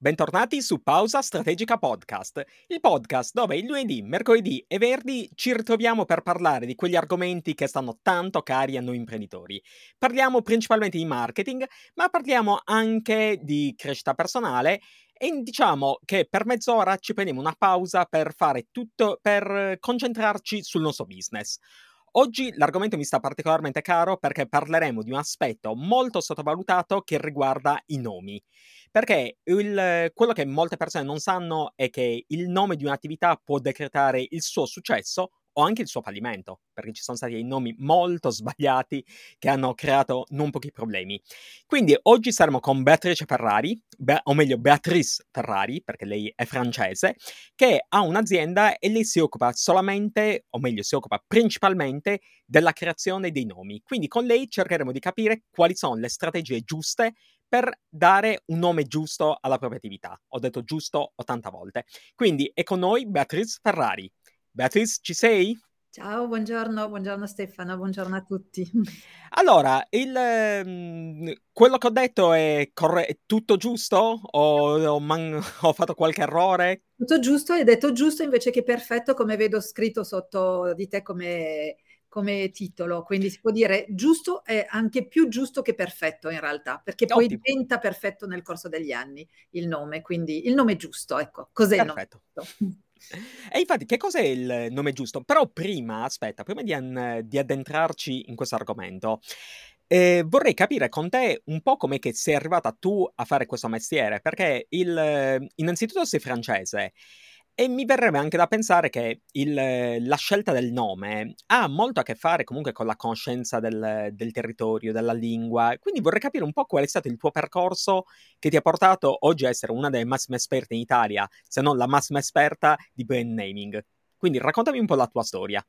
Bentornati su Pausa Strategica Podcast, il podcast dove il lunedì, mercoledì e venerdì ci ritroviamo per parlare di quegli argomenti che stanno tanto cari a noi imprenditori. Parliamo principalmente di marketing, ma parliamo anche di crescita personale e diciamo che per mezz'ora ci prendiamo una pausa per fare tutto, per concentrarci sul nostro business. Oggi l'argomento mi sta particolarmente caro perché parleremo di un aspetto molto sottovalutato che riguarda i nomi. Perché il, quello che molte persone non sanno è che il nome di un'attività può decretare il suo successo o anche il suo fallimento, perché ci sono stati dei nomi molto sbagliati che hanno creato non pochi problemi. Quindi oggi saremo con Beatrice Ferrari, be- o meglio Beatrice Ferrari, perché lei è francese, che ha un'azienda e lei si occupa solamente, o meglio si occupa principalmente della creazione dei nomi. Quindi con lei cercheremo di capire quali sono le strategie giuste per dare un nome giusto alla propria attività. Ho detto giusto 80 volte. Quindi è con noi Beatrice Ferrari. Beatrice, ci sei? Ciao, buongiorno, buongiorno Stefano, buongiorno a tutti. Allora, il, mhmm, quello che ho detto è, corre- è tutto giusto o ho, man- ho fatto qualche errore? Tutto giusto, hai detto giusto invece che perfetto, come vedo scritto sotto di te come come titolo, quindi si può dire giusto è anche più giusto che perfetto in realtà, perché poi Ottimo. diventa perfetto nel corso degli anni il nome, quindi il nome giusto, ecco, cos'è il nome Perfetto. giusto? E infatti, che cos'è il nome giusto? Però prima, aspetta, prima di, an- di addentrarci in questo argomento, eh, vorrei capire con te un po' com'è che sei arrivata tu a fare questo mestiere, perché il, innanzitutto sei francese e mi verrebbe anche da pensare che il, la scelta del nome ha molto a che fare comunque con la conoscenza del, del, territorio, della lingua. Quindi vorrei capire un po' qual è stato il tuo percorso che ti ha portato oggi a essere una delle massime esperte in Italia, se non la massima esperta di brand naming. Quindi raccontami un po' la tua storia.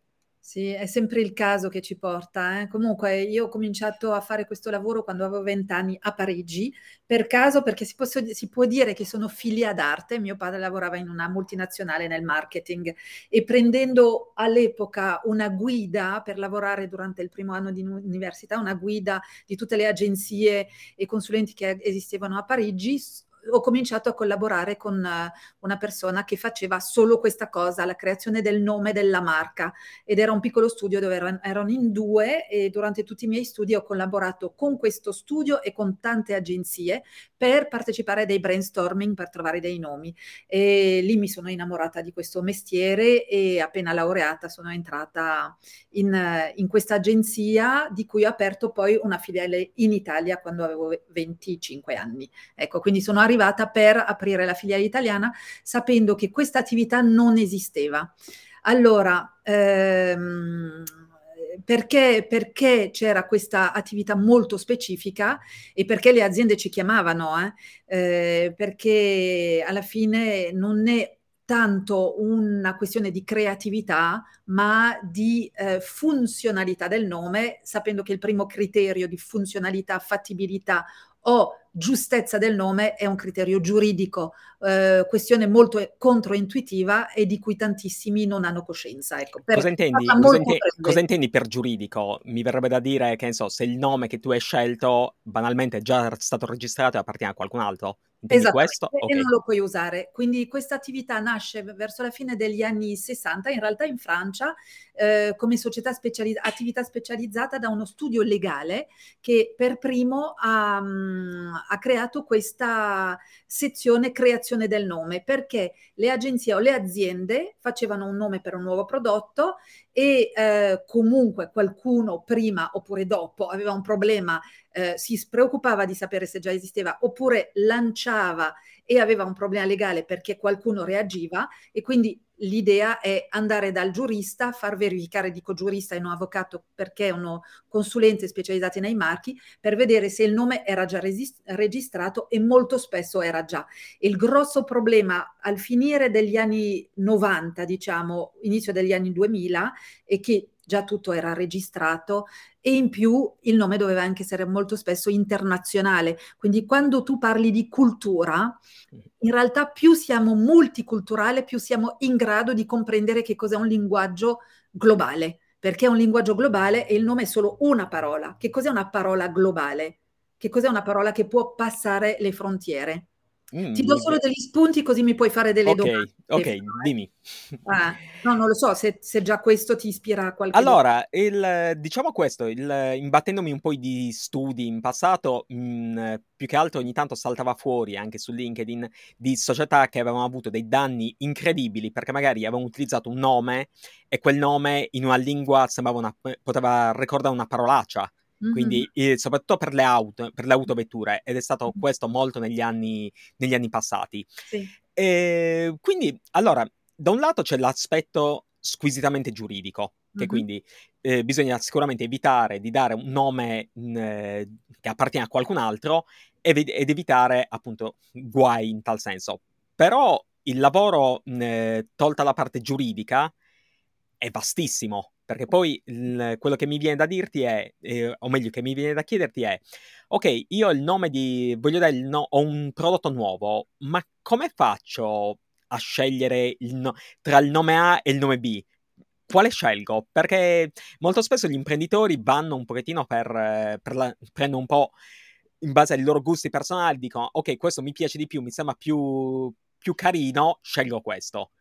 Sì, è sempre il caso che ci porta. Eh. Comunque, io ho cominciato a fare questo lavoro quando avevo vent'anni a Parigi, per caso, perché si, posso, si, può dire che sono figlia d'arte. Mio padre lavorava in una multinazionale nel marketing e prendendo all'epoca una guida per lavorare durante il primo anno di università, una guida di tutte le agenzie e consulenti che esistevano a Parigi, ho cominciato a collaborare con eh, una persona che faceva solo questa cosa, la creazione del nome della marca ed era un piccolo studio dove erano, in due e durante tutti i miei studi ho collaborato con questo studio e con tante agenzie per partecipare a dei brainstorming per trovare dei nomi e lì mi sono innamorata di questo mestiere e appena laureata sono entrata in, in questa agenzia di cui ho aperto poi una filiale in Italia quando avevo 25 anni. Ecco, quindi sono arrivata per aprire la filiale italiana sapendo che questa attività non esisteva. Allora, ehm, perché, perché, c'era questa attività molto specifica e perché le aziende ci chiamavano, eh? Eh, perché alla fine non è tanto una questione di creatività, ma di eh, funzionalità del nome, sapendo che il primo criterio di funzionalità, fattibilità o giustezza del nome è un criterio giuridico, eh, questione molto controintuitiva e di cui tantissimi non hanno coscienza. Ecco, cosa, intendi, cosa, inte- cosa, intendi, per giuridico? Mi verrebbe da dire che so, se il nome che tu hai scelto banalmente è già stato registrato e appartiene a qualcun altro. Intendi questo? Okay. E non lo puoi usare. Quindi questa attività nasce verso la fine degli anni 60, in realtà in Francia, eh, come società speciali- attività specializzata da uno studio legale che per primo ha, mm, ha creato questa sezione creazione del nome, perché le agenzie o le aziende facevano un nome per un nuovo prodotto e eh, comunque qualcuno prima oppure dopo aveva un problema, eh, si preoccupava di sapere se già esisteva oppure lanciava e aveva un problema legale perché qualcuno reagiva e quindi l'idea è andare dal giurista, far verificare, dico giurista e non avvocato perché è uno consulente specializzato nei marchi, per vedere se il nome era già resist- registrato e molto spesso era già. Il grosso problema al finire degli anni 90, diciamo, inizio degli anni 2000, è che già tutto era registrato e in più il nome doveva anche essere molto spesso internazionale. Quindi quando tu parli di cultura, in realtà più siamo multiculturale, più siamo in grado di comprendere che cos'è un linguaggio globale, perché è un linguaggio globale e il nome è solo una parola. Che cos'è una parola globale? Che cos'è una parola che può passare le frontiere? Mm, Ti do solo degli spunti così mi puoi fare delle okay, domande. Ok, dimmi. Ah, no, non lo so se, se, già questo ti ispira a qualche Allora, il, diciamo questo, il, imbattendomi un po' di studi in passato, mh, mm, più che altro ogni tanto saltava fuori anche su LinkedIn di società che avevano avuto dei danni incredibili perché magari avevano utilizzato un nome e quel nome in una lingua sembrava una, poteva ricordare una parolaccia Mm-hmm. Quindi, eh, soprattutto per le, auto, per le autovetture, ed è stato questo molto negli anni, negli anni passati. Sì. E, quindi, allora, da un lato c'è l'aspetto squisitamente giuridico, che mm-hmm. quindi eh, bisogna sicuramente evitare di dare un nome mh, che appartiene a qualcun altro ed, ed, evitare appunto guai in tal senso. Però il lavoro, mh, tolta la parte giuridica, è vastissimo perché poi il, quello che mi viene da dirti è, eh, o meglio, che mi viene da chiederti è, ok, io ho il nome di, voglio dare il no, ho un prodotto nuovo, ma come faccio a scegliere il no, tra il nome A e il nome B? Quale scelgo? Perché molto spesso gli imprenditori vanno un pochettino per, per la, prendono un po' in base ai loro gusti personali, dicono, ok, questo mi piace di più, mi sembra più, più carino, scelgo questo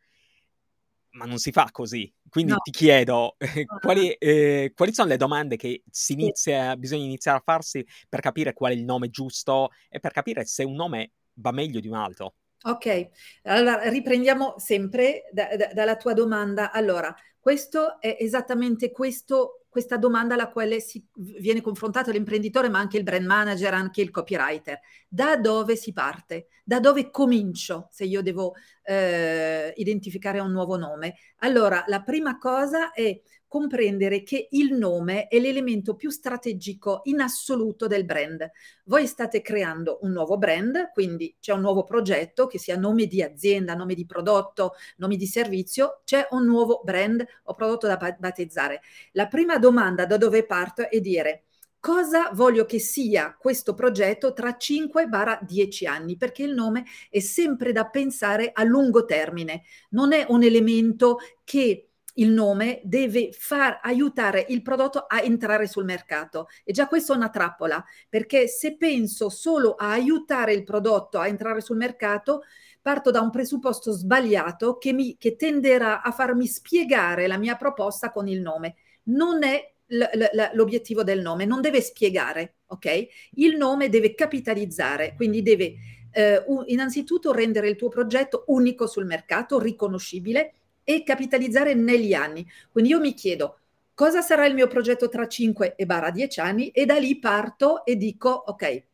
ma non si fa così. Quindi no. ti chiedo eh, quali, eh, quali, sono le domande che si inizia, bisogna iniziare a farsi per capire qual è il nome giusto e per capire se un nome va meglio di un altro. Ok, allora riprendiamo sempre da, da, dalla tua domanda. Allora, questo è esattamente questo, questa domanda alla quale si viene confrontato l'imprenditore, ma anche il brand manager, anche il copywriter. Da dove si parte? Da dove comincio se io devo eh, identificare un nuovo nome? Allora, la prima cosa è comprendere che il nome è l'elemento più strategico in assoluto del brand. Voi state creando un nuovo brand, quindi c'è un nuovo progetto, che sia nome di azienda, nome di prodotto, nome di servizio, c'è un nuovo brand o prodotto da battezzare. La prima domanda da dove parto è dire cosa voglio che sia questo progetto tra 5-10 anni, perché il nome è sempre da pensare a lungo termine, non è un elemento che il nome deve far aiutare il prodotto a entrare sul mercato. E già questo è una trappola, perché se penso solo a aiutare il prodotto a entrare sul mercato, parto da un presupposto sbagliato che, mi, che tenderà a farmi spiegare la mia proposta con il nome. Non è l'obiettivo del nome, non deve spiegare, ok? Il nome deve capitalizzare, quindi deve eh, innanzitutto rendere il tuo progetto unico sul mercato, riconoscibile e capitalizzare negli anni. Quindi io mi chiedo cosa sarà il mio progetto tra 5 e barra 10 anni e da lì parto e dico ok,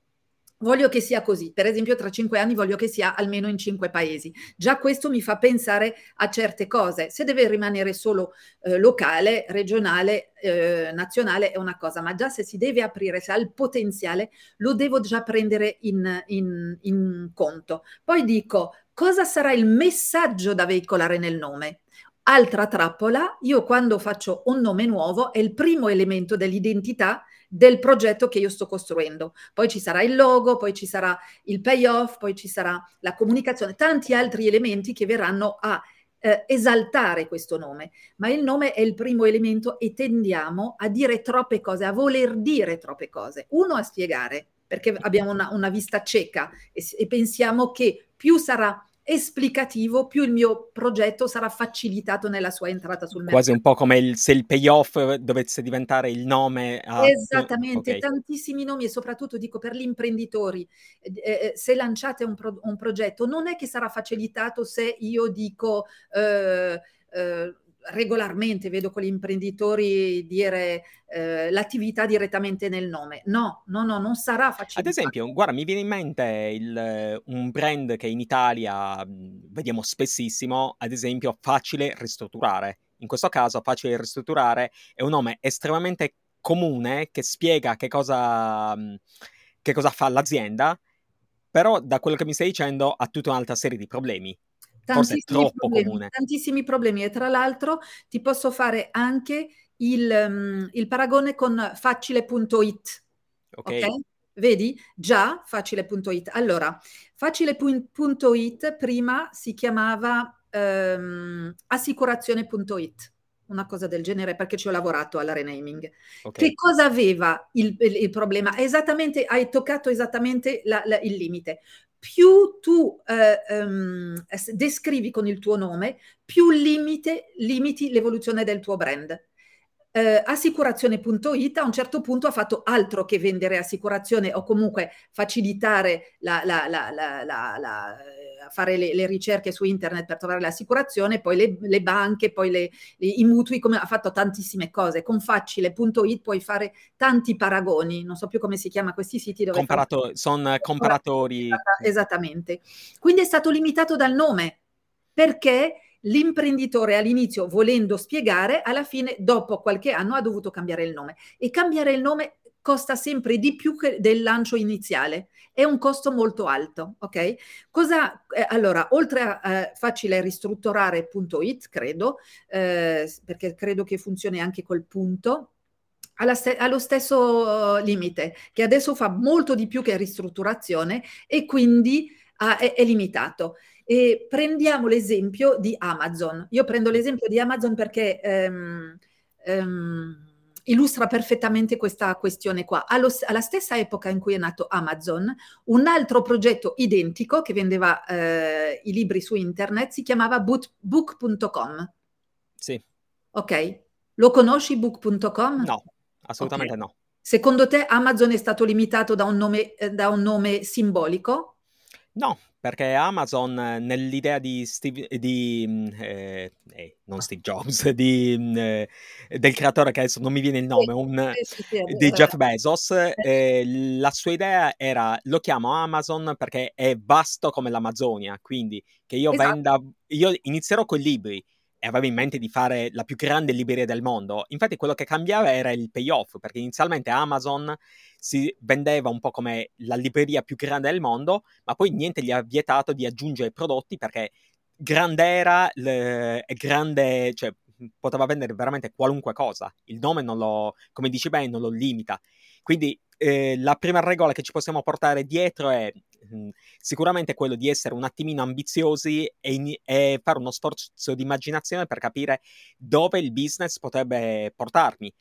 voglio che sia così. Per esempio, tra cinque anni voglio che sia almeno in cinque paesi. Già questo mi fa pensare a certe cose. Se deve rimanere solo eh, locale, regionale, eh, nazionale è una cosa, ma già se si deve aprire, se ha il potenziale, lo devo già prendere in, in, in conto. Poi dico, cosa sarà il messaggio da veicolare nel nome? Altra trappola, io quando faccio un nome nuovo è il primo elemento dell'identità del progetto che io sto costruendo. Poi ci sarà il logo, poi ci sarà il payoff, poi ci sarà la comunicazione, tanti altri elementi che verranno a eh, esaltare questo nome. Ma il nome è il primo elemento e tendiamo a dire troppe cose, a voler dire troppe cose. Uno a spiegare, perché abbiamo una, una vista cieca e, e pensiamo che più sarà esplicativo, più il mio progetto sarà facilitato nella sua entrata sul mercato. Quasi un po' come il, se il payoff dovesse diventare il nome. A... Esattamente, okay. tantissimi nomi e soprattutto dico per gli imprenditori, eh, eh, se lanciate un, pro- un, progetto non è che sarà facilitato se io dico... Eh, eh regolarmente vedo con gli imprenditori dire eh, l'attività direttamente nel nome. No, no, no, non sarà facile. Ad esempio, guarda, mi viene in mente il, un brand che in Italia vediamo spessissimo, ad esempio Facile Ristrutturare. In questo caso Facile Ristrutturare è un nome estremamente comune che spiega che cosa, che cosa fa l'azienda, però da quello che mi stai dicendo ha tutta un'altra serie di problemi forse troppo problemi, comune. Tantissimi problemi e tra l'altro ti posso fare anche il, um, il paragone con facile.it. Ok. okay? Vedi? Già facile.it. Allora, facile.it prima si chiamava um, assicurazione.it una cosa del genere perché ci ho lavorato alla renaming. Okay. Che cosa aveva il, il, il, problema? Esattamente, hai toccato esattamente la, la, il limite più tu eh, um, descrivi con il tuo nome, più limite, limiti l'evoluzione del tuo brand eh, assicurazione.it a un certo punto ha fatto altro che vendere assicurazione o comunque facilitare la, la, la, la fare le, le, ricerche su internet per trovare l'assicurazione, poi le, le banche, poi le, i mutui, come ha fatto tantissime cose. Con facile.it puoi fare tanti paragoni, non so più come si chiama questi siti. Dove Comparato, fai... Sono comparatori. Esattamente. Quindi è stato limitato dal nome, perché l'imprenditore all'inizio, volendo spiegare, alla fine, dopo qualche anno, ha dovuto cambiare il nome. E cambiare il nome costa sempre di più del lancio iniziale. È un costo molto alto, ok? Cosa, eh, allora, oltre a eh, facile ristrutturare.it, credo, eh, perché credo che funzioni anche col punto, St- allo stesso limite, che adesso fa molto di più che ristrutturazione e quindi uh, è, è limitato. E prendiamo l'esempio di Amazon. Io prendo l'esempio di Amazon perché um, um, illustra perfettamente questa questione qua. Allo, alla stessa epoca in cui è nato Amazon, un altro progetto identico che vendeva eh, i libri su internet si chiamava book.com. Sì. Ok. Lo conosci book.com? No, assolutamente okay. no. Secondo te Amazon è stato limitato da un nome, eh, da un nome simbolico? No, perché Amazon nell'idea di Steve, di, mm, eh, eh, non Steve Jobs, di, mm, eh, del creatore che adesso non mi viene il nome, un, di Jeff Bezos, eh, la sua idea era, lo chiamo Amazon perché è vasto come l'Amazonia, quindi che io esatto. venda, io inizierò con i libri, e aveva in mente di fare la più grande libreria del mondo. Infatti quello che cambiava era il payoff, perché inizialmente Amazon si vendeva un po' come la libreria più grande del mondo, ma poi niente gli ha vietato di aggiungere prodotti perché grande era, le, grande, cioè poteva vendere veramente qualunque cosa. Il nome non lo, come dici bene, non lo limita. Quindi eh, la prima regola che ci possiamo portare dietro è Sicuramente quello di essere un attimino ambiziosi e, in, e, fare uno sforzo di immaginazione per capire dove il business potrebbe portarmi.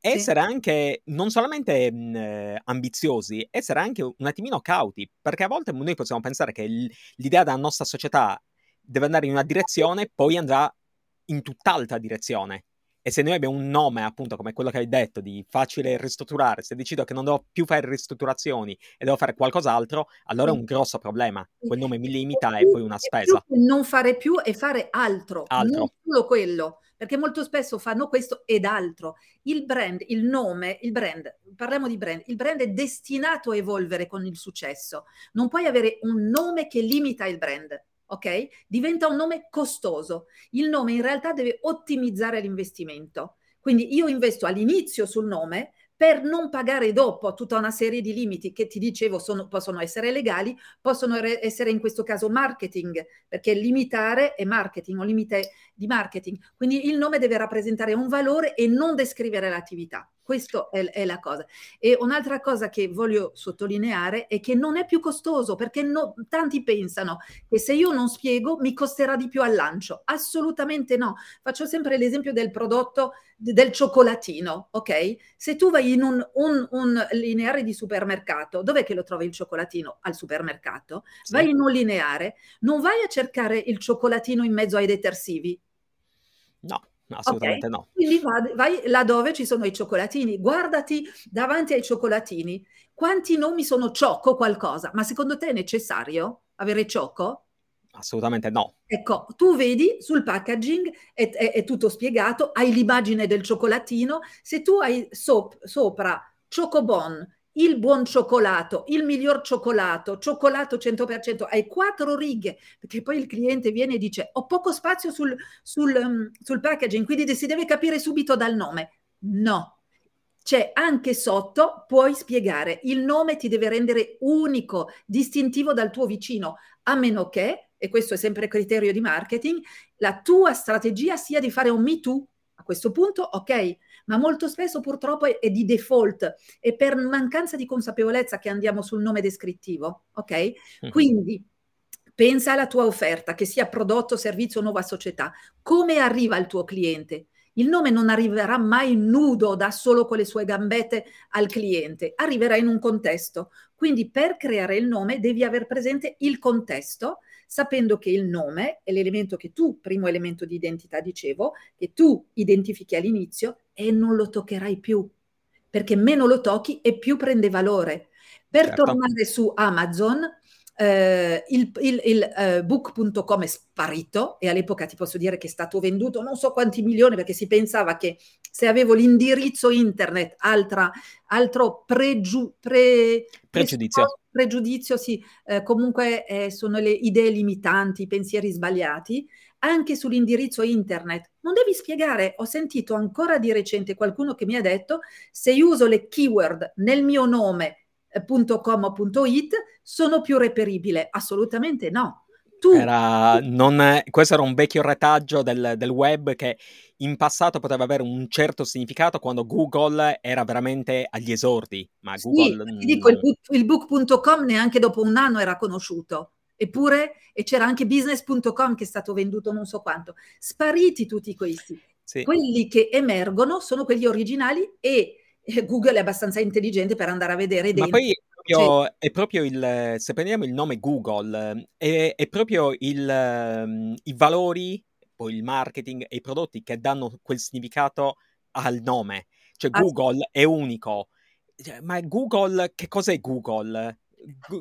Essere sì. anche non solamente mh, ambiziosi, essere anche un attimino cauti, perché a volte noi possiamo pensare che l- l'idea della nostra società deve andare in una direzione, poi andrà in tutt'altra direzione. E se noi abbiamo un nome, appunto, come quello che hai detto, di facile ristrutturare, se decido che non devo più fare ristrutturazioni e devo fare qualcos'altro, allora è un grosso problema. Quel nome mi limita e poi una spesa. Non fare più e fare altro, altro. non solo quello perché molto spesso fanno questo ed altro. Il brand, il nome, il brand, parliamo di brand, il brand è destinato a evolvere con il successo. Non puoi avere un nome che limita il brand ok? Diventa un nome costoso. Il nome in realtà deve ottimizzare l'investimento. Quindi io investo all'inizio sul nome per non pagare dopo tutta una serie di limiti che ti dicevo sono, possono essere legali, possono essere in questo caso marketing, perché limitare è marketing o limite di marketing. Quindi il nome deve rappresentare un valore e non descrivere l'attività. Questa è, è, la cosa. E un'altra cosa che voglio sottolineare è che non è più costoso perché no, tanti pensano che se io non spiego mi costerà di più al lancio. Assolutamente no. Faccio sempre l'esempio del prodotto del cioccolatino, ok? Se tu vai in un, un, un lineare di supermercato, dov'è che lo trovi il cioccolatino? Al supermercato. Sì. Vai in un lineare, non vai a cercare il cioccolatino in mezzo ai detersivi. No assolutamente okay? no. Quindi vai, vai là dove ci sono i cioccolatini, guardati davanti ai cioccolatini, quanti nomi sono ciocco qualcosa, ma secondo te è necessario avere ciocco? Assolutamente no. Ecco, tu vedi sul packaging è, è, è tutto spiegato, hai l'immagine del cioccolatino, se tu hai sop, sopra Chocobon, il buon cioccolato, il miglior cioccolato, cioccolato 100%, hai quattro righe, perché poi il cliente viene e dice ho poco spazio sul, sul, um, sul packaging, quindi si deve capire subito dal nome. No, c'è anche sotto, puoi spiegare, il nome ti deve rendere unico, distintivo dal tuo vicino, a meno che, e questo è sempre criterio di marketing, la tua strategia sia di fare un me too. A questo punto, ok, ma molto spesso purtroppo è, è, di default e per mancanza di consapevolezza che andiamo sul nome descrittivo, ok? Mm-hmm. Quindi pensa alla tua offerta, che sia prodotto, servizio o nuova società. Come arriva il tuo cliente? Il nome non arriverà mai nudo da solo con le sue gambette al cliente, arriverà in un contesto. Quindi per creare il nome devi aver presente il contesto, sapendo che il nome è l'elemento che tu, primo elemento di identità, dicevo, che tu identifichi all'inizio e non lo toccherai più, perché meno lo tocchi e più prende valore. Per certo. tornare su Amazon, eh, il, il, il uh, book.com è sparito e all'epoca ti posso dire che è stato venduto non so quanti milioni perché si pensava che se avevo l'indirizzo internet, altra, altro pregiu, pre, pregiudizio. pregiudizio, sì, eh, comunque eh, sono le idee limitanti, i pensieri sbagliati, anche sull'indirizzo internet. Non devi spiegare, ho sentito ancora di recente qualcuno che mi ha detto se uso le keyword nel mio nome .com.it sono più reperibile? Assolutamente no. Tu, era, non, questo era un vecchio retaggio del, del, web che in passato poteva avere un certo significato quando Google era veramente agli esordi. Ma Google. Sì, ti dico, il, book, il book.com neanche dopo un anno era conosciuto. Eppure, e c'era anche business.com che è stato venduto non so quanto. Spariti tutti questi. Sì. Quelli che emergono sono quelli originali e Google è abbastanza intelligente per andare a vedere dentro. Ma poi è proprio, è proprio il, se prendiamo il nome Google, è, è proprio il, um, i valori, poi il marketing e i prodotti che danno quel significato al nome. Cioè ah, Google sì. è unico. Cioè, ma Google, che cos'è Google?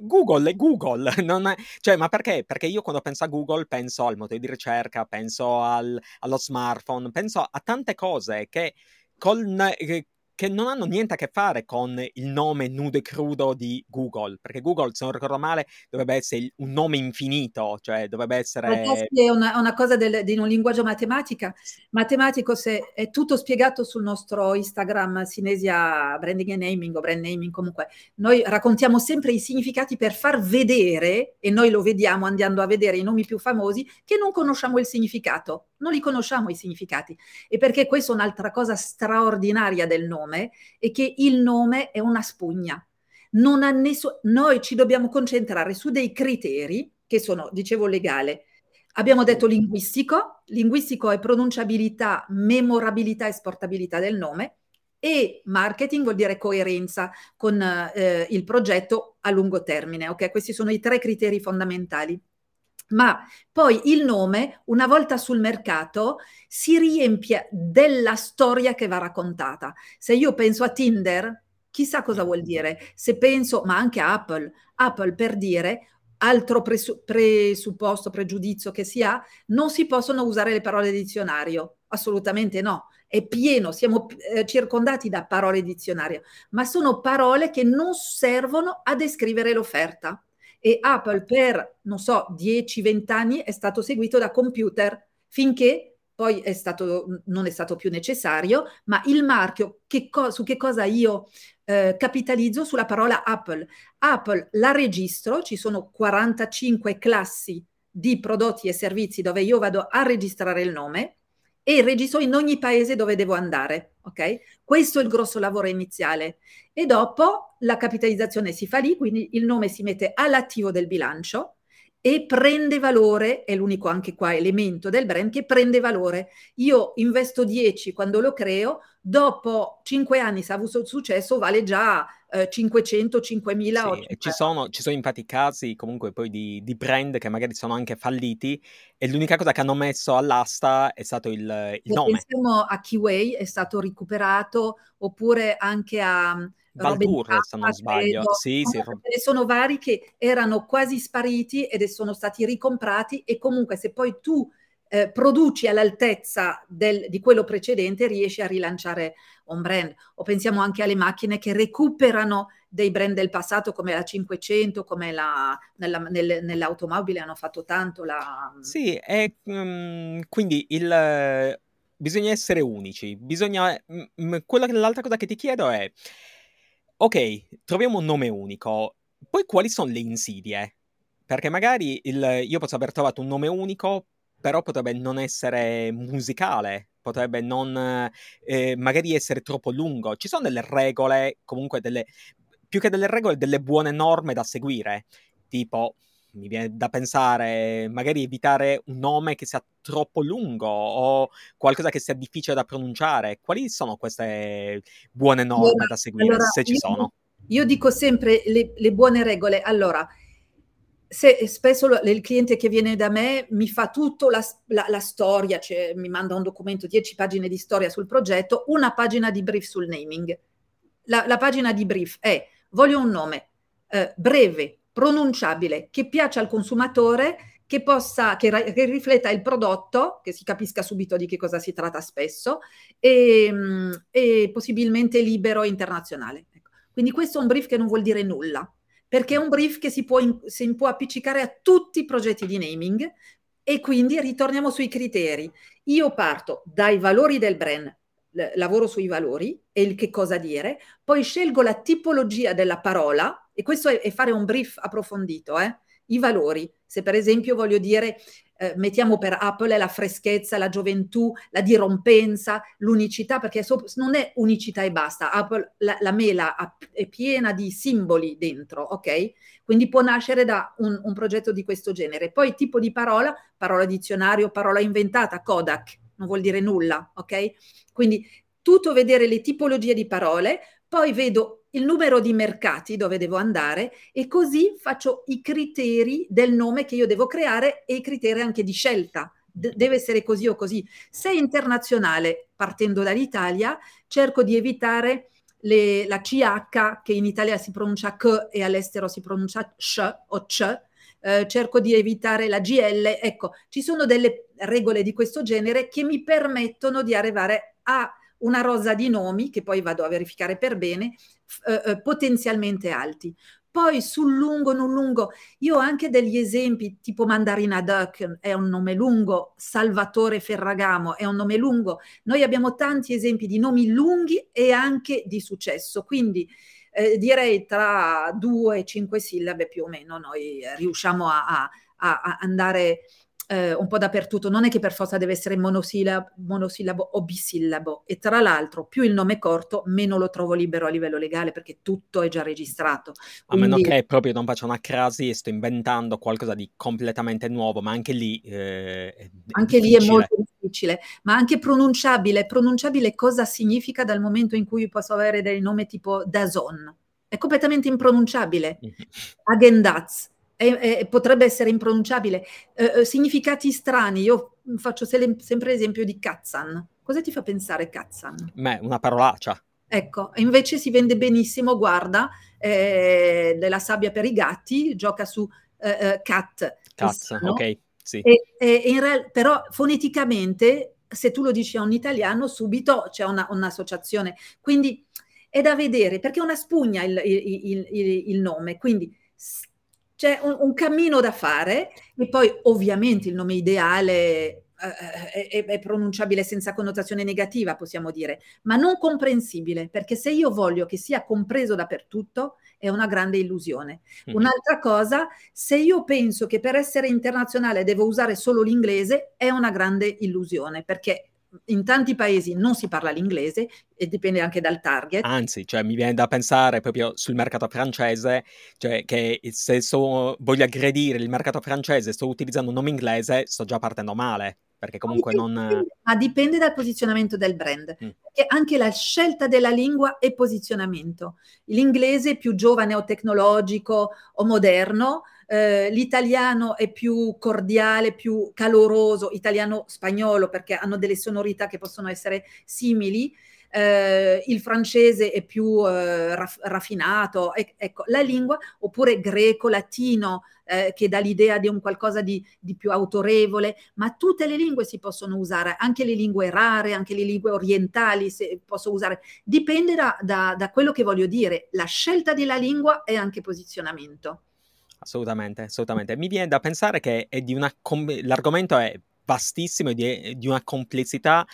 Google è Google, è... Cioè, ma perché? Perché io quando penso a Google penso al motore di ricerca, penso al, allo smartphone, penso a tante cose che con, che non hanno niente a che fare con il nome nudo e crudo di Google, perché Google, se non ricordo male, dovrebbe essere un nome infinito, cioè dovrebbe essere... È una, una cosa del, di un linguaggio matematica. matematico, se è tutto spiegato sul nostro Instagram Sinesia Branding and Naming o Brand Naming comunque. Noi raccontiamo sempre i significati per far vedere, e noi lo vediamo andando a vedere i nomi più famosi, che non conosciamo il significato, non li conosciamo i significati. E perché questa è un'altra cosa straordinaria del nome e che il nome è una spugna. Nessun... Noi ci dobbiamo concentrare su dei criteri che sono, dicevo, legale. Abbiamo detto linguistico, linguistico è pronunciabilità, memorabilità e esportabilità del nome e marketing vuol dire coerenza con eh, il progetto a lungo termine. Ok, questi sono i tre criteri fondamentali ma poi il nome, una volta sul mercato, si riempie della storia che va raccontata. Se io penso a Tinder, chissà cosa vuol dire. Se penso, ma anche a Apple, Apple per dire altro presu- presupposto, pregiudizio che si ha, non si possono usare le parole dizionario, assolutamente no. È pieno, siamo eh, circondati da parole dizionario, ma sono parole che non servono a descrivere l'offerta e Apple per, non so, 10-20 anni è stato seguito da computer finché poi è stato, non è stato più necessario, ma il marchio, che co- su che cosa io eh, capitalizzo? Sulla parola Apple. Apple la registro, ci sono 45 classi di prodotti e servizi dove io vado a registrare il nome e registro in ogni paese dove devo andare, ok? Questo è il grosso lavoro iniziale. E dopo la capitalizzazione si fa lì, quindi il nome si mette all'attivo del bilancio e prende valore, è l'unico anche qua elemento del brand che prende valore. Io investo 10 quando lo creo, dopo 5 anni se ha avuto successo vale già eh, 500, 5000 sì, ci sono, ci sono infatti casi comunque poi di, di, brand che magari sono anche falliti e l'unica cosa che hanno messo all'asta è stato il, il nome. Pensiamo a Keyway, è stato recuperato, oppure anche a... Valtour, se non sbaglio. Sì, sì. Ce sono vari che erano quasi spariti ed sono stati ricomprati e comunque se poi tu eh, produci all'altezza del, di quello precedente riesci a rilanciare un brand. O pensiamo anche alle macchine che recuperano dei brand del passato come la 500, come la, nella, nel, nell'automobile hanno fatto tanto la... Sì, è, um, quindi il, bisogna essere unici, bisogna... Mh, quella, l'altra cosa che ti chiedo è ok, troviamo un nome unico, poi quali sono le insidie? Perché magari il, io posso aver trovato un nome unico, però potrebbe non essere musicale, potrebbe non eh, magari essere troppo lungo. Ci sono delle regole, comunque delle, più che delle regole, delle buone norme da seguire, tipo mi viene da pensare, magari evitare un nome che sia troppo lungo o qualcosa che sia difficile da pronunciare. Quali sono queste buone norme allora, da seguire, allora, se ci io, sono? Io dico sempre le, le buone regole. Allora, se spesso il cliente che viene da me mi fa tutta la, la, la, storia, cioè mi manda un documento, 10 pagine di storia sul progetto, una pagina di brief sul naming. La, la pagina di brief è voglio un nome eh, breve, pronunciabile, che piaccia al consumatore, che possa, che, che, rifletta il prodotto, che si capisca subito di che cosa si tratta spesso, e, mm, e possibilmente libero e internazionale. Ecco. Quindi questo è un brief che non vuol dire nulla perché è un brief che si può, si può appiccicare a tutti i progetti di naming e quindi ritorniamo sui criteri. Io parto dai valori del brand, lavoro sui valori e il che cosa dire, poi scelgo la tipologia della parola e questo è, è fare un brief approfondito, eh? i valori. Se per esempio voglio dire eh, mettiamo per Apple la freschezza, la gioventù, la dirompenza, l'unicità, perché so, non è unicità e basta. Apple, la, la mela è piena di simboli dentro, ok? Quindi può nascere da un, un progetto di questo genere. Poi tipo di parola, parola dizionario, parola inventata, Kodak, non vuol dire nulla, ok? Quindi tutto vedere le tipologie di parole, poi vedo il numero di mercati dove devo andare e così faccio i criteri del nome che io devo creare e i criteri anche di scelta. D- deve essere così o così. Se è internazionale, partendo dall'Italia, cerco di evitare le, la CH che in Italia si pronuncia C e all'estero si pronuncia SH o C. Eh, cerco di evitare la GL. Ecco, ci sono delle regole di questo genere che mi permettono di arrivare a una rosa di nomi, che poi vado a verificare per bene, eh, eh, potenzialmente alti. Poi sul lungo, non lungo, io ho anche degli esempi, tipo Mandarina Duck è un nome lungo, Salvatore Ferragamo è un nome lungo. Noi abbiamo tanti esempi di nomi lunghi e anche di successo, quindi eh, direi tra due e cinque sillabe più o meno noi riusciamo a, a, a andare eh, un po' dappertutto, non è che per forza deve essere monosillabo, monosillabo o bisillabo e tra l'altro più il nome è corto meno lo trovo libero a livello legale perché tutto è già registrato. Quindi... A meno che proprio non faccia una crasi e sto inventando qualcosa di completamente nuovo, ma anche lì... Eh, anche lì è molto difficile, ma anche pronunciabile. Pronunciabile cosa significa dal momento in cui posso avere dei nomi tipo Dazon? È completamente impronunciabile. Mm-hmm. Agendaz è, potrebbe essere impronunciabile. Eh, eh, significati strani, io faccio se, sempre l'esempio di Katzan. Cosa ti fa pensare Katzan? Beh, una parolaccia. Ecco, invece si vende benissimo, guarda, eh, della sabbia per i gatti, gioca su eh, eh cat. Cat, ok, sì. E, e real- però foneticamente, se tu lo dici a un italiano, subito c'è una, un'associazione. Quindi è da vedere, perché è una spugna il, il, il, il nome, quindi c'è un, un, cammino da fare e poi ovviamente il nome ideale eh, eh, è, è, pronunciabile senza connotazione negativa, possiamo dire, ma non comprensibile, perché se io voglio che sia compreso dappertutto è una grande illusione. Mm-hmm. Un'altra cosa, se io penso che per essere internazionale devo usare solo l'inglese, è una grande illusione, perché in tanti paesi non si parla l'inglese e dipende anche dal target. Anzi, cioè, mi viene da pensare proprio sul mercato francese, cioè che se so, voglio aggredire il mercato francese e sto utilizzando un nome inglese, sto già partendo male, perché comunque ma dipende, non... Ma dipende dal posizionamento del brand, mm. perché anche la scelta della lingua è posizionamento. L'inglese più giovane o tecnologico o moderno, eh, l'italiano è più cordiale, più caloroso, italiano-spagnolo perché hanno delle sonorità che possono essere simili, eh, il francese è più eh, raff- raffinato, e- ecco, la lingua, oppure greco-latino, eh, che dà l'idea di un qualcosa di, di, più autorevole, ma tutte le lingue si possono usare, anche le lingue rare, anche le lingue orientali si posso usare, dipende da, da, da quello che voglio dire, la scelta della lingua è anche posizionamento. Assolutamente, assolutamente. Mi viene da pensare che è di una com- l'argomento è vastissimo e di, di una complessità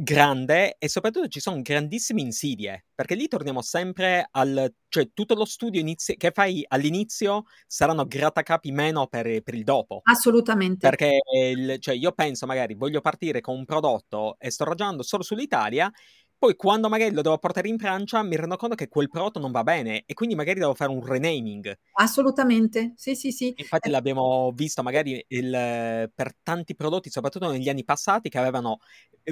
grande e soprattutto ci sono grandissime insidie, perché lì torniamo sempre al... cioè tutto lo studio inizi- che fai all'inizio saranno grattacapi meno per, per il dopo. Assolutamente. Perché il, cioè, io penso magari voglio partire con un prodotto e sto ragionando solo sull'Italia, poi quando magari lo devo portare in Francia mi rendo conto che quel prodotto non va bene e quindi magari devo fare un renaming. Assolutamente, sì, sì, sì. Infatti l'abbiamo visto magari il, per tanti prodotti, soprattutto negli anni passati, che avevano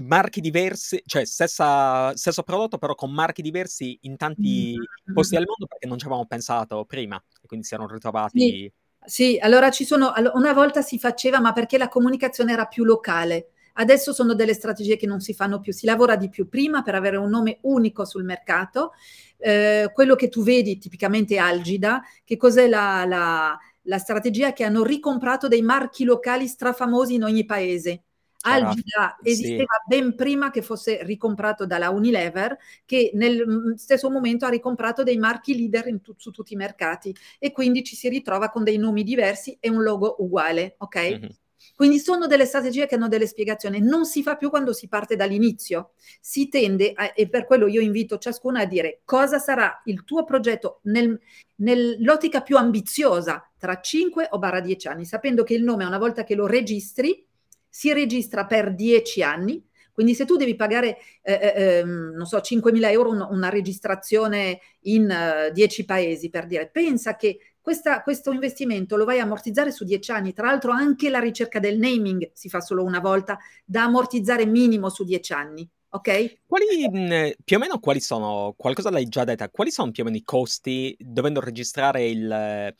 marchi diversi, cioè stessa, stesso prodotto però con marchi diversi in tanti mm-hmm. posti del mondo perché non ci avevamo pensato prima e quindi si erano ritrovati... Sì. Sì, allora ci sono, una volta si faceva, ma perché la comunicazione era più locale. Adesso sono delle strategie che non si fanno più, si lavora di più prima per avere un nome unico sul mercato. Eh, quello che tu vedi tipicamente Algida, che cos'è la, la, la strategia che hanno ricomprato dei marchi locali strafamosi in ogni paese. Algida esisteva sì. ben prima che fosse ricomprato dalla Unilever, che nel mm, stesso momento ha ricomprato dei marchi leader tu- su tutti i mercati e quindi ci si ritrova con dei nomi diversi e un logo uguale, ok? Mm-hmm. Quindi sono delle strategie che hanno delle spiegazioni, non si fa più quando si parte dall'inizio, si tende, a, e per quello io invito ciascuno a dire cosa sarà il tuo progetto nel, nell'ottica più ambiziosa tra 5 o barra 10 anni, sapendo che il nome una volta che lo registri si registra per 10 anni, quindi se tu devi pagare, eh, eh, ehm, non so, 5.000 euro un, una registrazione in 10 uh, paesi, per dire, pensa che questa, questo investimento lo vai a ammortizzare su dieci anni. Tra l'altro anche la ricerca del naming si fa solo una volta, da ammortizzare minimo su dieci anni. Ok? Quali, mh, più o meno quali sono, qualcosa l'hai già detta, quali sono più o meno i costi dovendo registrare il,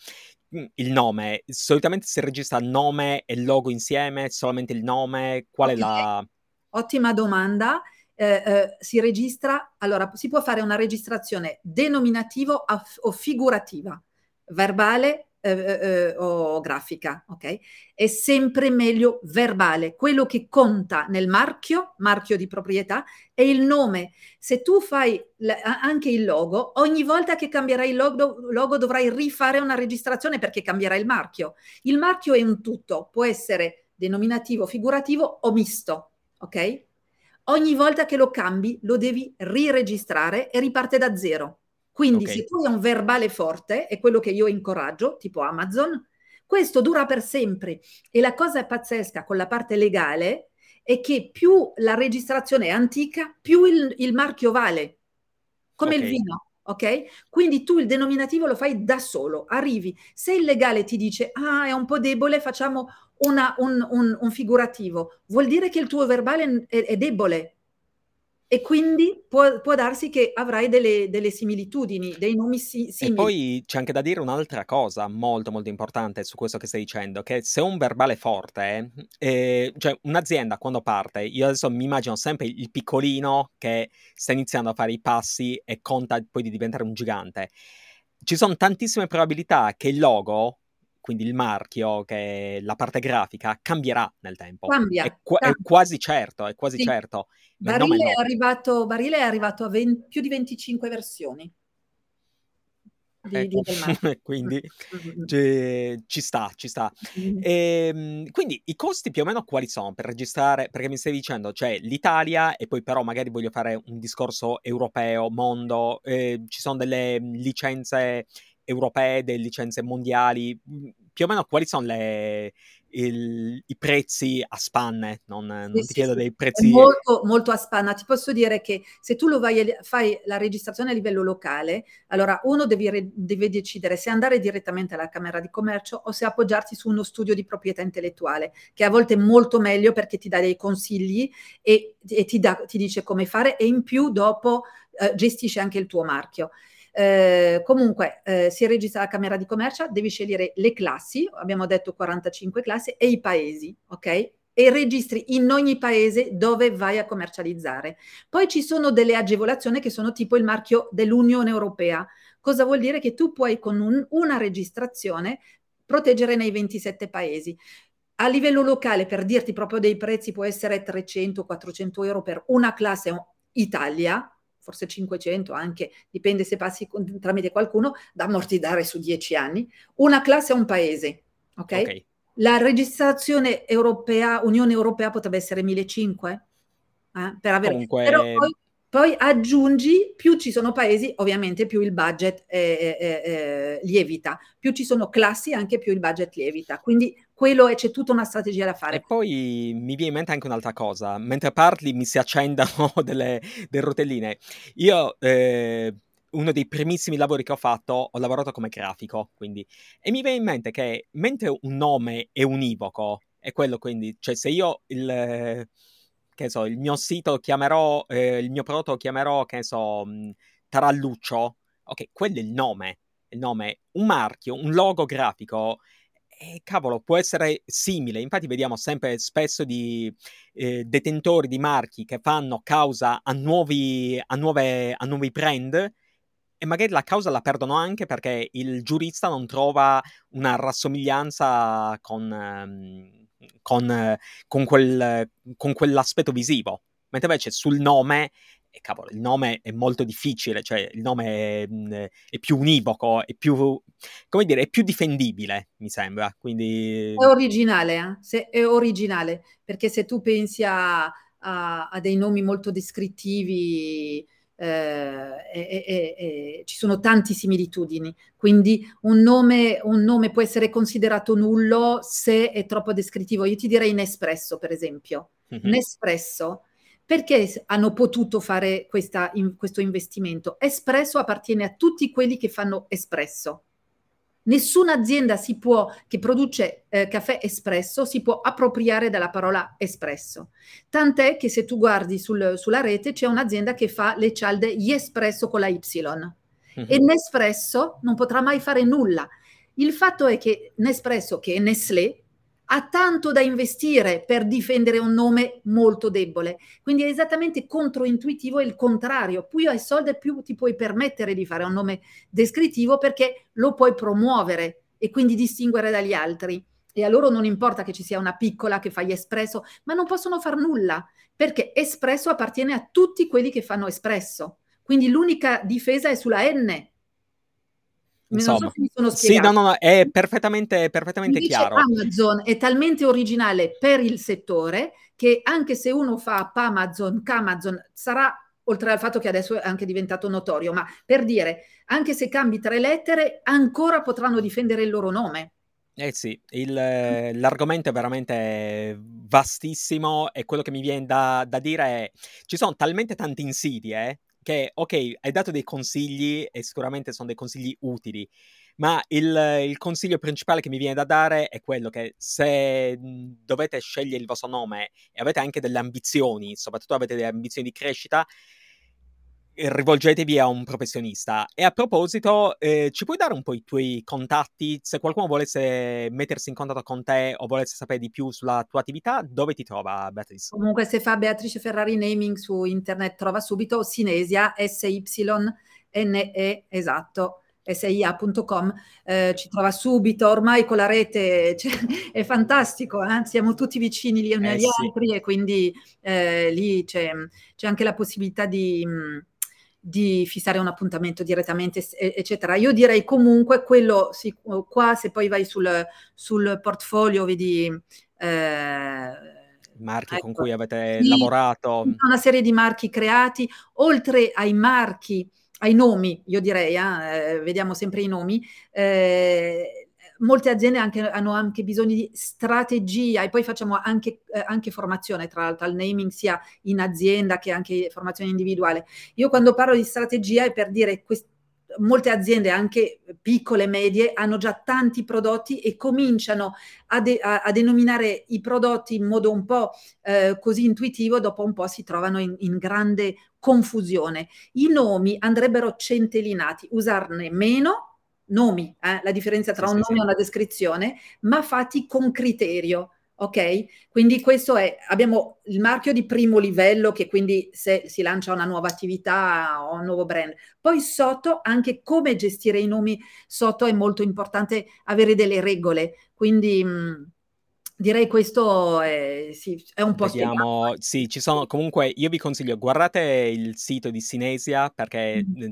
il nome? Solitamente si registra nome e logo insieme, solamente il nome, qual okay. è la... Ottima domanda. Eh, eh, si registra, allora si può fare una registrazione denominativo o figurativa verbale eh, eh, eh, o grafica, ok? È sempre meglio verbale. Quello che conta nel marchio, marchio di proprietà, è il nome. Se tu fai l- anche il logo, ogni volta che cambierai il logo, logo dovrai rifare una registrazione perché cambierà il marchio. Il marchio è un tutto, può essere denominativo, figurativo o misto, ok? Ogni volta che lo cambi lo devi riregistrare e riparte da zero. Quindi okay. se tu hai un verbale forte, è quello che io incoraggio, tipo Amazon, questo dura per sempre. E la cosa pazzesca con la parte legale è che più la registrazione è antica, più il, il marchio vale, come okay. il vino. Ok? Quindi tu il denominativo lo fai da solo, arrivi. Se il legale ti dice, ah, è un po' debole, facciamo una, un, un, un, figurativo, vuol dire che il tuo verbale è, è debole, e quindi può, può, darsi che avrai delle, delle similitudini, dei nomi si, simili. E poi c'è anche da dire un'altra cosa molto molto importante su questo che stai dicendo, che se un verbale forte, eh, cioè un'azienda quando parte, io adesso mi immagino sempre il piccolino che sta iniziando a fare i passi e conta poi di diventare un gigante. Ci sono tantissime probabilità che il logo quindi il marchio, che la parte grafica, cambierà nel tempo. Cambia. È, qu- cambia. è quasi certo, è quasi sì. certo. Barile è, arrivato, Barile è arrivato a 20, più di 25 versioni. Di, ecco. di quindi ci, ci, sta, ci sta. E, ehm, quindi i costi più o meno quali sono per registrare? Perché mi stai dicendo, cioè l'Italia e poi però magari voglio fare un discorso europeo, mondo, eh, ci sono delle licenze europee, delle licenze mondiali, mhmm, più o meno quali sono le, il, i prezzi a spanne? Non, non ti sì, chiedo sì. dei prezzi... Molto, molto a spanna. Ti posso dire che se tu lo vai, fai la registrazione a livello locale, allora uno devi, deve decidere se andare direttamente alla Camera di Commercio o se appoggiarti su uno studio di proprietà intellettuale, che a volte è molto meglio perché ti dà dei consigli e, e ti, dà, ti, dice come fare e in più dopo eh, gestisce anche il tuo marchio. Eh, comunque eh, si registra la Camera di Commercio, devi scegliere le classi, abbiamo detto 45 classi, e i paesi, ok? E registri in ogni paese dove vai a commercializzare. Poi ci sono delle agevolazioni che sono tipo il marchio dell'Unione Europea. Cosa vuol dire? Che tu puoi con un, una registrazione proteggere nei 27 paesi. A livello locale, per dirti proprio dei prezzi, può essere 300-400 euro per una classe Italia, forse 500 anche, dipende se passi con, tramite qualcuno, da ammortizzare su 10 anni, una classe a un paese, ok? okay. La registrazione europea, Unione Europea potrebbe essere 1500 eh, per avere... Comunque... Però poi, poi, aggiungi, più ci sono paesi, ovviamente più il budget eh, eh, eh, lievita, più ci sono classi, anche più il budget lievita. Quindi quello è, c'è tutta una strategia da fare. E poi mi viene in mente anche un'altra cosa, mentre parli mi si accendono delle, delle rotelline. Io... Eh, uno dei primissimi lavori che ho fatto, ho lavorato come grafico, quindi, e mi viene in mente che mentre un nome è univoco, è quello quindi, cioè se io il, che so, il mio sito chiamerò, eh, il mio prodotto chiamerò, che so, mh, Taralluccio, ok, quello è il nome, il nome, un marchio, un logo grafico, e cavolo, può essere simile. Infatti, vediamo sempre spesso di eh, detentori di marchi che fanno causa a nuovi, a, nuove, a nuovi brand e magari la causa la perdono anche perché il giurista non trova una rassomiglianza con, ehm, con, con, quel, con quell'aspetto visivo. Mentre invece sul nome cavolo, il nome è molto difficile, cioè il nome è, mm, è, più univoco, è più, come dire, è più difendibile, mi sembra. Quindi... È originale, eh? se, è originale, perché se tu pensi a, a, a dei nomi molto descrittivi, eh, e, e, e, ci sono tante similitudini, quindi un nome, un nome, può essere considerato nullo se è troppo descrittivo. Io ti direi Nespresso, per esempio. Mm-hmm. Nespresso, perché hanno potuto fare questa, in, questo investimento? Espresso appartiene a tutti quelli che fanno espresso. Nessuna azienda può, che produce eh, caffè espresso si può appropriare della parola espresso. Tant'è che se tu guardi sul, sulla rete c'è un'azienda che fa le cialde espresso con la Y. Mm-hmm. E Nespresso non potrà mai fare nulla. Il fatto è che Nespresso, che è Nestlé, ha tanto da investire per difendere un nome molto debole. Quindi è esattamente controintuitivo il contrario. Più hai soldi, più ti puoi permettere di fare un nome descrittivo perché lo puoi promuovere e quindi distinguere dagli altri. E a loro non importa che ci sia una piccola che fa gli espresso, ma non possono far nulla perché espresso appartiene a tutti quelli che fanno espresso. Quindi l'unica difesa è sulla N, Insomma, so sì, no, no, no, è perfettamente, perfettamente chiaro. Amazon è talmente originale per il settore che anche se uno fa Amazon, Amazon sarà oltre al fatto che adesso è anche diventato notorio, ma per dire, anche se cambi tre lettere, ancora potranno difendere il loro nome. Eh sì, il, l'argomento è veramente vastissimo e quello che mi viene da, da dire è ci sono talmente tante insidie che, ok, hai dato dei consigli e sicuramente sono dei consigli utili, ma il, il, consiglio principale che mi viene da dare è quello che se dovete scegliere il vostro nome e avete anche delle ambizioni, soprattutto avete delle ambizioni di crescita, rivolgetevi a un professionista. E a proposito, eh, ci puoi dare un po' i tuoi contatti? Se qualcuno volesse mettersi in contatto con te o volesse sapere di più sulla tua attività, dove ti trova Beatrice? Comunque se fa Beatrice Ferrari Naming su internet trova subito Sinesia, S-Y-N-E, esatto. SIA.com eh, ci trova subito, ormai con la rete cioè, è fantastico, eh? siamo tutti vicini gli uni eh, agli sì. altri e quindi eh, lì c'è, c'è, anche la possibilità di... Mh, di fissare un appuntamento direttamente, eccetera. Io direi comunque quello, sì, qua se poi vai sul, sul portfolio, vedi... Eh, marchi ecco, con cui avete sì, lavorato. Una serie di marchi creati, oltre ai marchi, ai nomi, io direi, eh, vediamo sempre i nomi, eh, molte aziende anche, hanno anche bisogno di strategia e poi facciamo anche, eh, anche, formazione, tra l'altro al naming sia in azienda che anche formazione individuale. Io quando parlo di strategia è per dire quest- molte aziende, anche piccole e medie, hanno già tanti prodotti e cominciano a, de- a-, a denominare i prodotti in modo un po' eh, così intuitivo, dopo un po' si trovano in, in grande confusione. I nomi andrebbero centellinati, usarne meno nomi, eh? la differenza tra sì, un sì, nome sì. e una descrizione, ma fatti con criterio. Ok? Quindi questo è, abbiamo il marchio di primo livello che quindi se si lancia una nuova attività o un nuovo brand. Poi sotto anche come gestire i nomi, sotto è molto importante avere delle regole. Quindi mh, mm, direi questo è, sì, è un po' Vediamo, sì, ci sono comunque, io vi consiglio, guardate il sito di Sinesia perché mm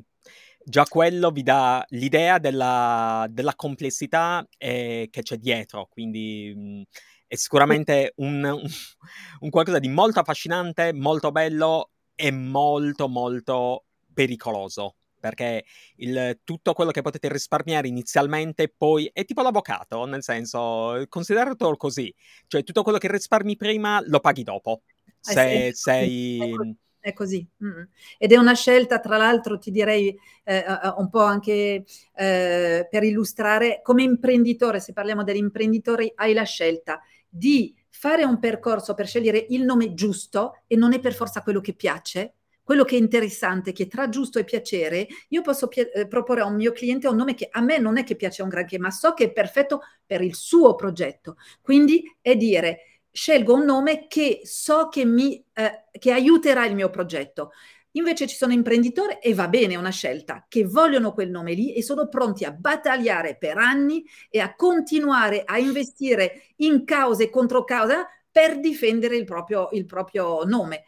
già quello vi dà l'idea della, della complessità eh, che c'è dietro, quindi mh, mhmm, è sicuramente un, un, un, qualcosa di molto affascinante, molto bello e molto molto pericoloso. perché il, tutto quello che potete risparmiare inizialmente poi è tipo l'avvocato, nel senso, consideratelo così, cioè tutto quello che risparmi prima lo paghi dopo. Se Eh, sì, sei... è così. È. Mm. Ed è una scelta, tra l'altro, ti direi eh, un po' anche eh, per illustrare, come imprenditore, se parliamo degli imprenditori, hai la scelta di fare un percorso per scegliere il nome giusto e non è per forza quello che piace, quello che è interessante, che tra giusto e piacere, io posso pi- eh, proporre a un mio cliente un nome che a me non è che piace un granché, ma so che è perfetto per il suo progetto. Quindi è dire scelgo un nome che so che mi eh, che aiuterà il mio progetto. Invece ci sono imprenditori e va bene, è una scelta, che vogliono quel nome lì e sono pronti a battagliare per anni e a continuare a investire in cause contro causa per difendere il proprio, il proprio nome.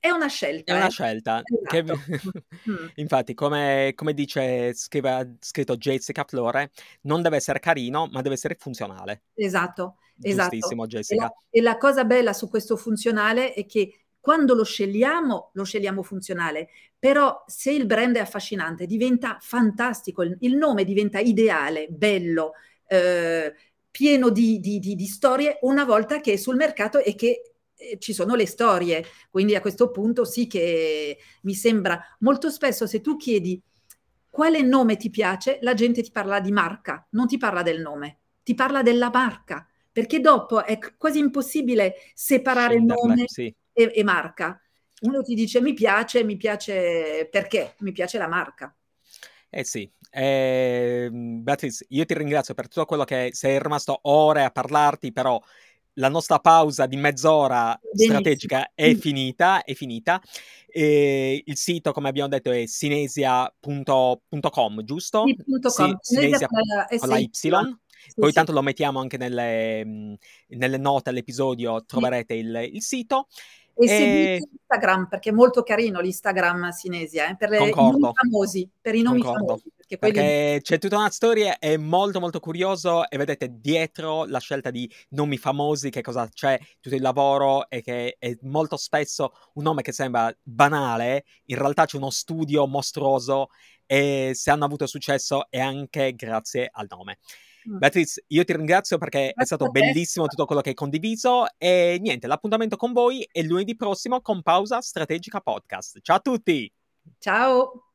È una scelta. È una eh? scelta. Esatto. Che... mm. Infatti, come, come dice, scrive, scritto Jessica Flore, non deve essere carino, ma deve essere funzionale. Esatto. Giustissimo, esatto. Jessica. E la, e la cosa bella su questo funzionale è che quando lo scegliamo, lo scegliamo funzionale, però se il brand è affascinante, diventa fantastico, il, nome diventa ideale, bello, eh, pieno di, di, di, di, storie una volta che è sul mercato e che eh, ci sono le storie. Quindi a questo punto sì che mi sembra molto spesso se tu chiedi quale nome ti piace, la gente ti parla di marca, non ti parla del nome, ti parla della marca perché dopo è quasi impossibile separare Scenderle, nome sì. e, e, marca. Uno ti dice mi piace, mi piace perché? Mi piace la marca. Eh sì, eh, Beatrice, io ti ringrazio per tutto quello che sei rimasto ore a parlarti, però la nostra pausa di mezz'ora Benissimo. strategica è finita, è finita. E il sito, come abbiamo detto, è sinesia.com, giusto? Sì, sì, sinesia con la Y. Poi sì. tanto lo mettiamo anche nelle, nelle note all'episodio, troverete sì. il, il, sito. E, e... seguite Instagram, perché è molto carino l'Instagram Sinesia, eh, per le, i nomi famosi. Per i nomi Concordo. famosi perché, perché, c'è tutta una storia, è molto molto curioso e vedete dietro la scelta di nomi famosi, che cosa c'è, tutto il lavoro e che è molto spesso un nome che sembra banale, in realtà c'è uno studio mostruoso e se hanno avuto successo è anche grazie al nome. Beatrice, io ti ringrazio perché Grazie è stato bellissimo tutto quello che hai condiviso e niente, l'appuntamento con voi è lunedì prossimo con Pausa Strategica Podcast. Ciao a tutti! Ciao!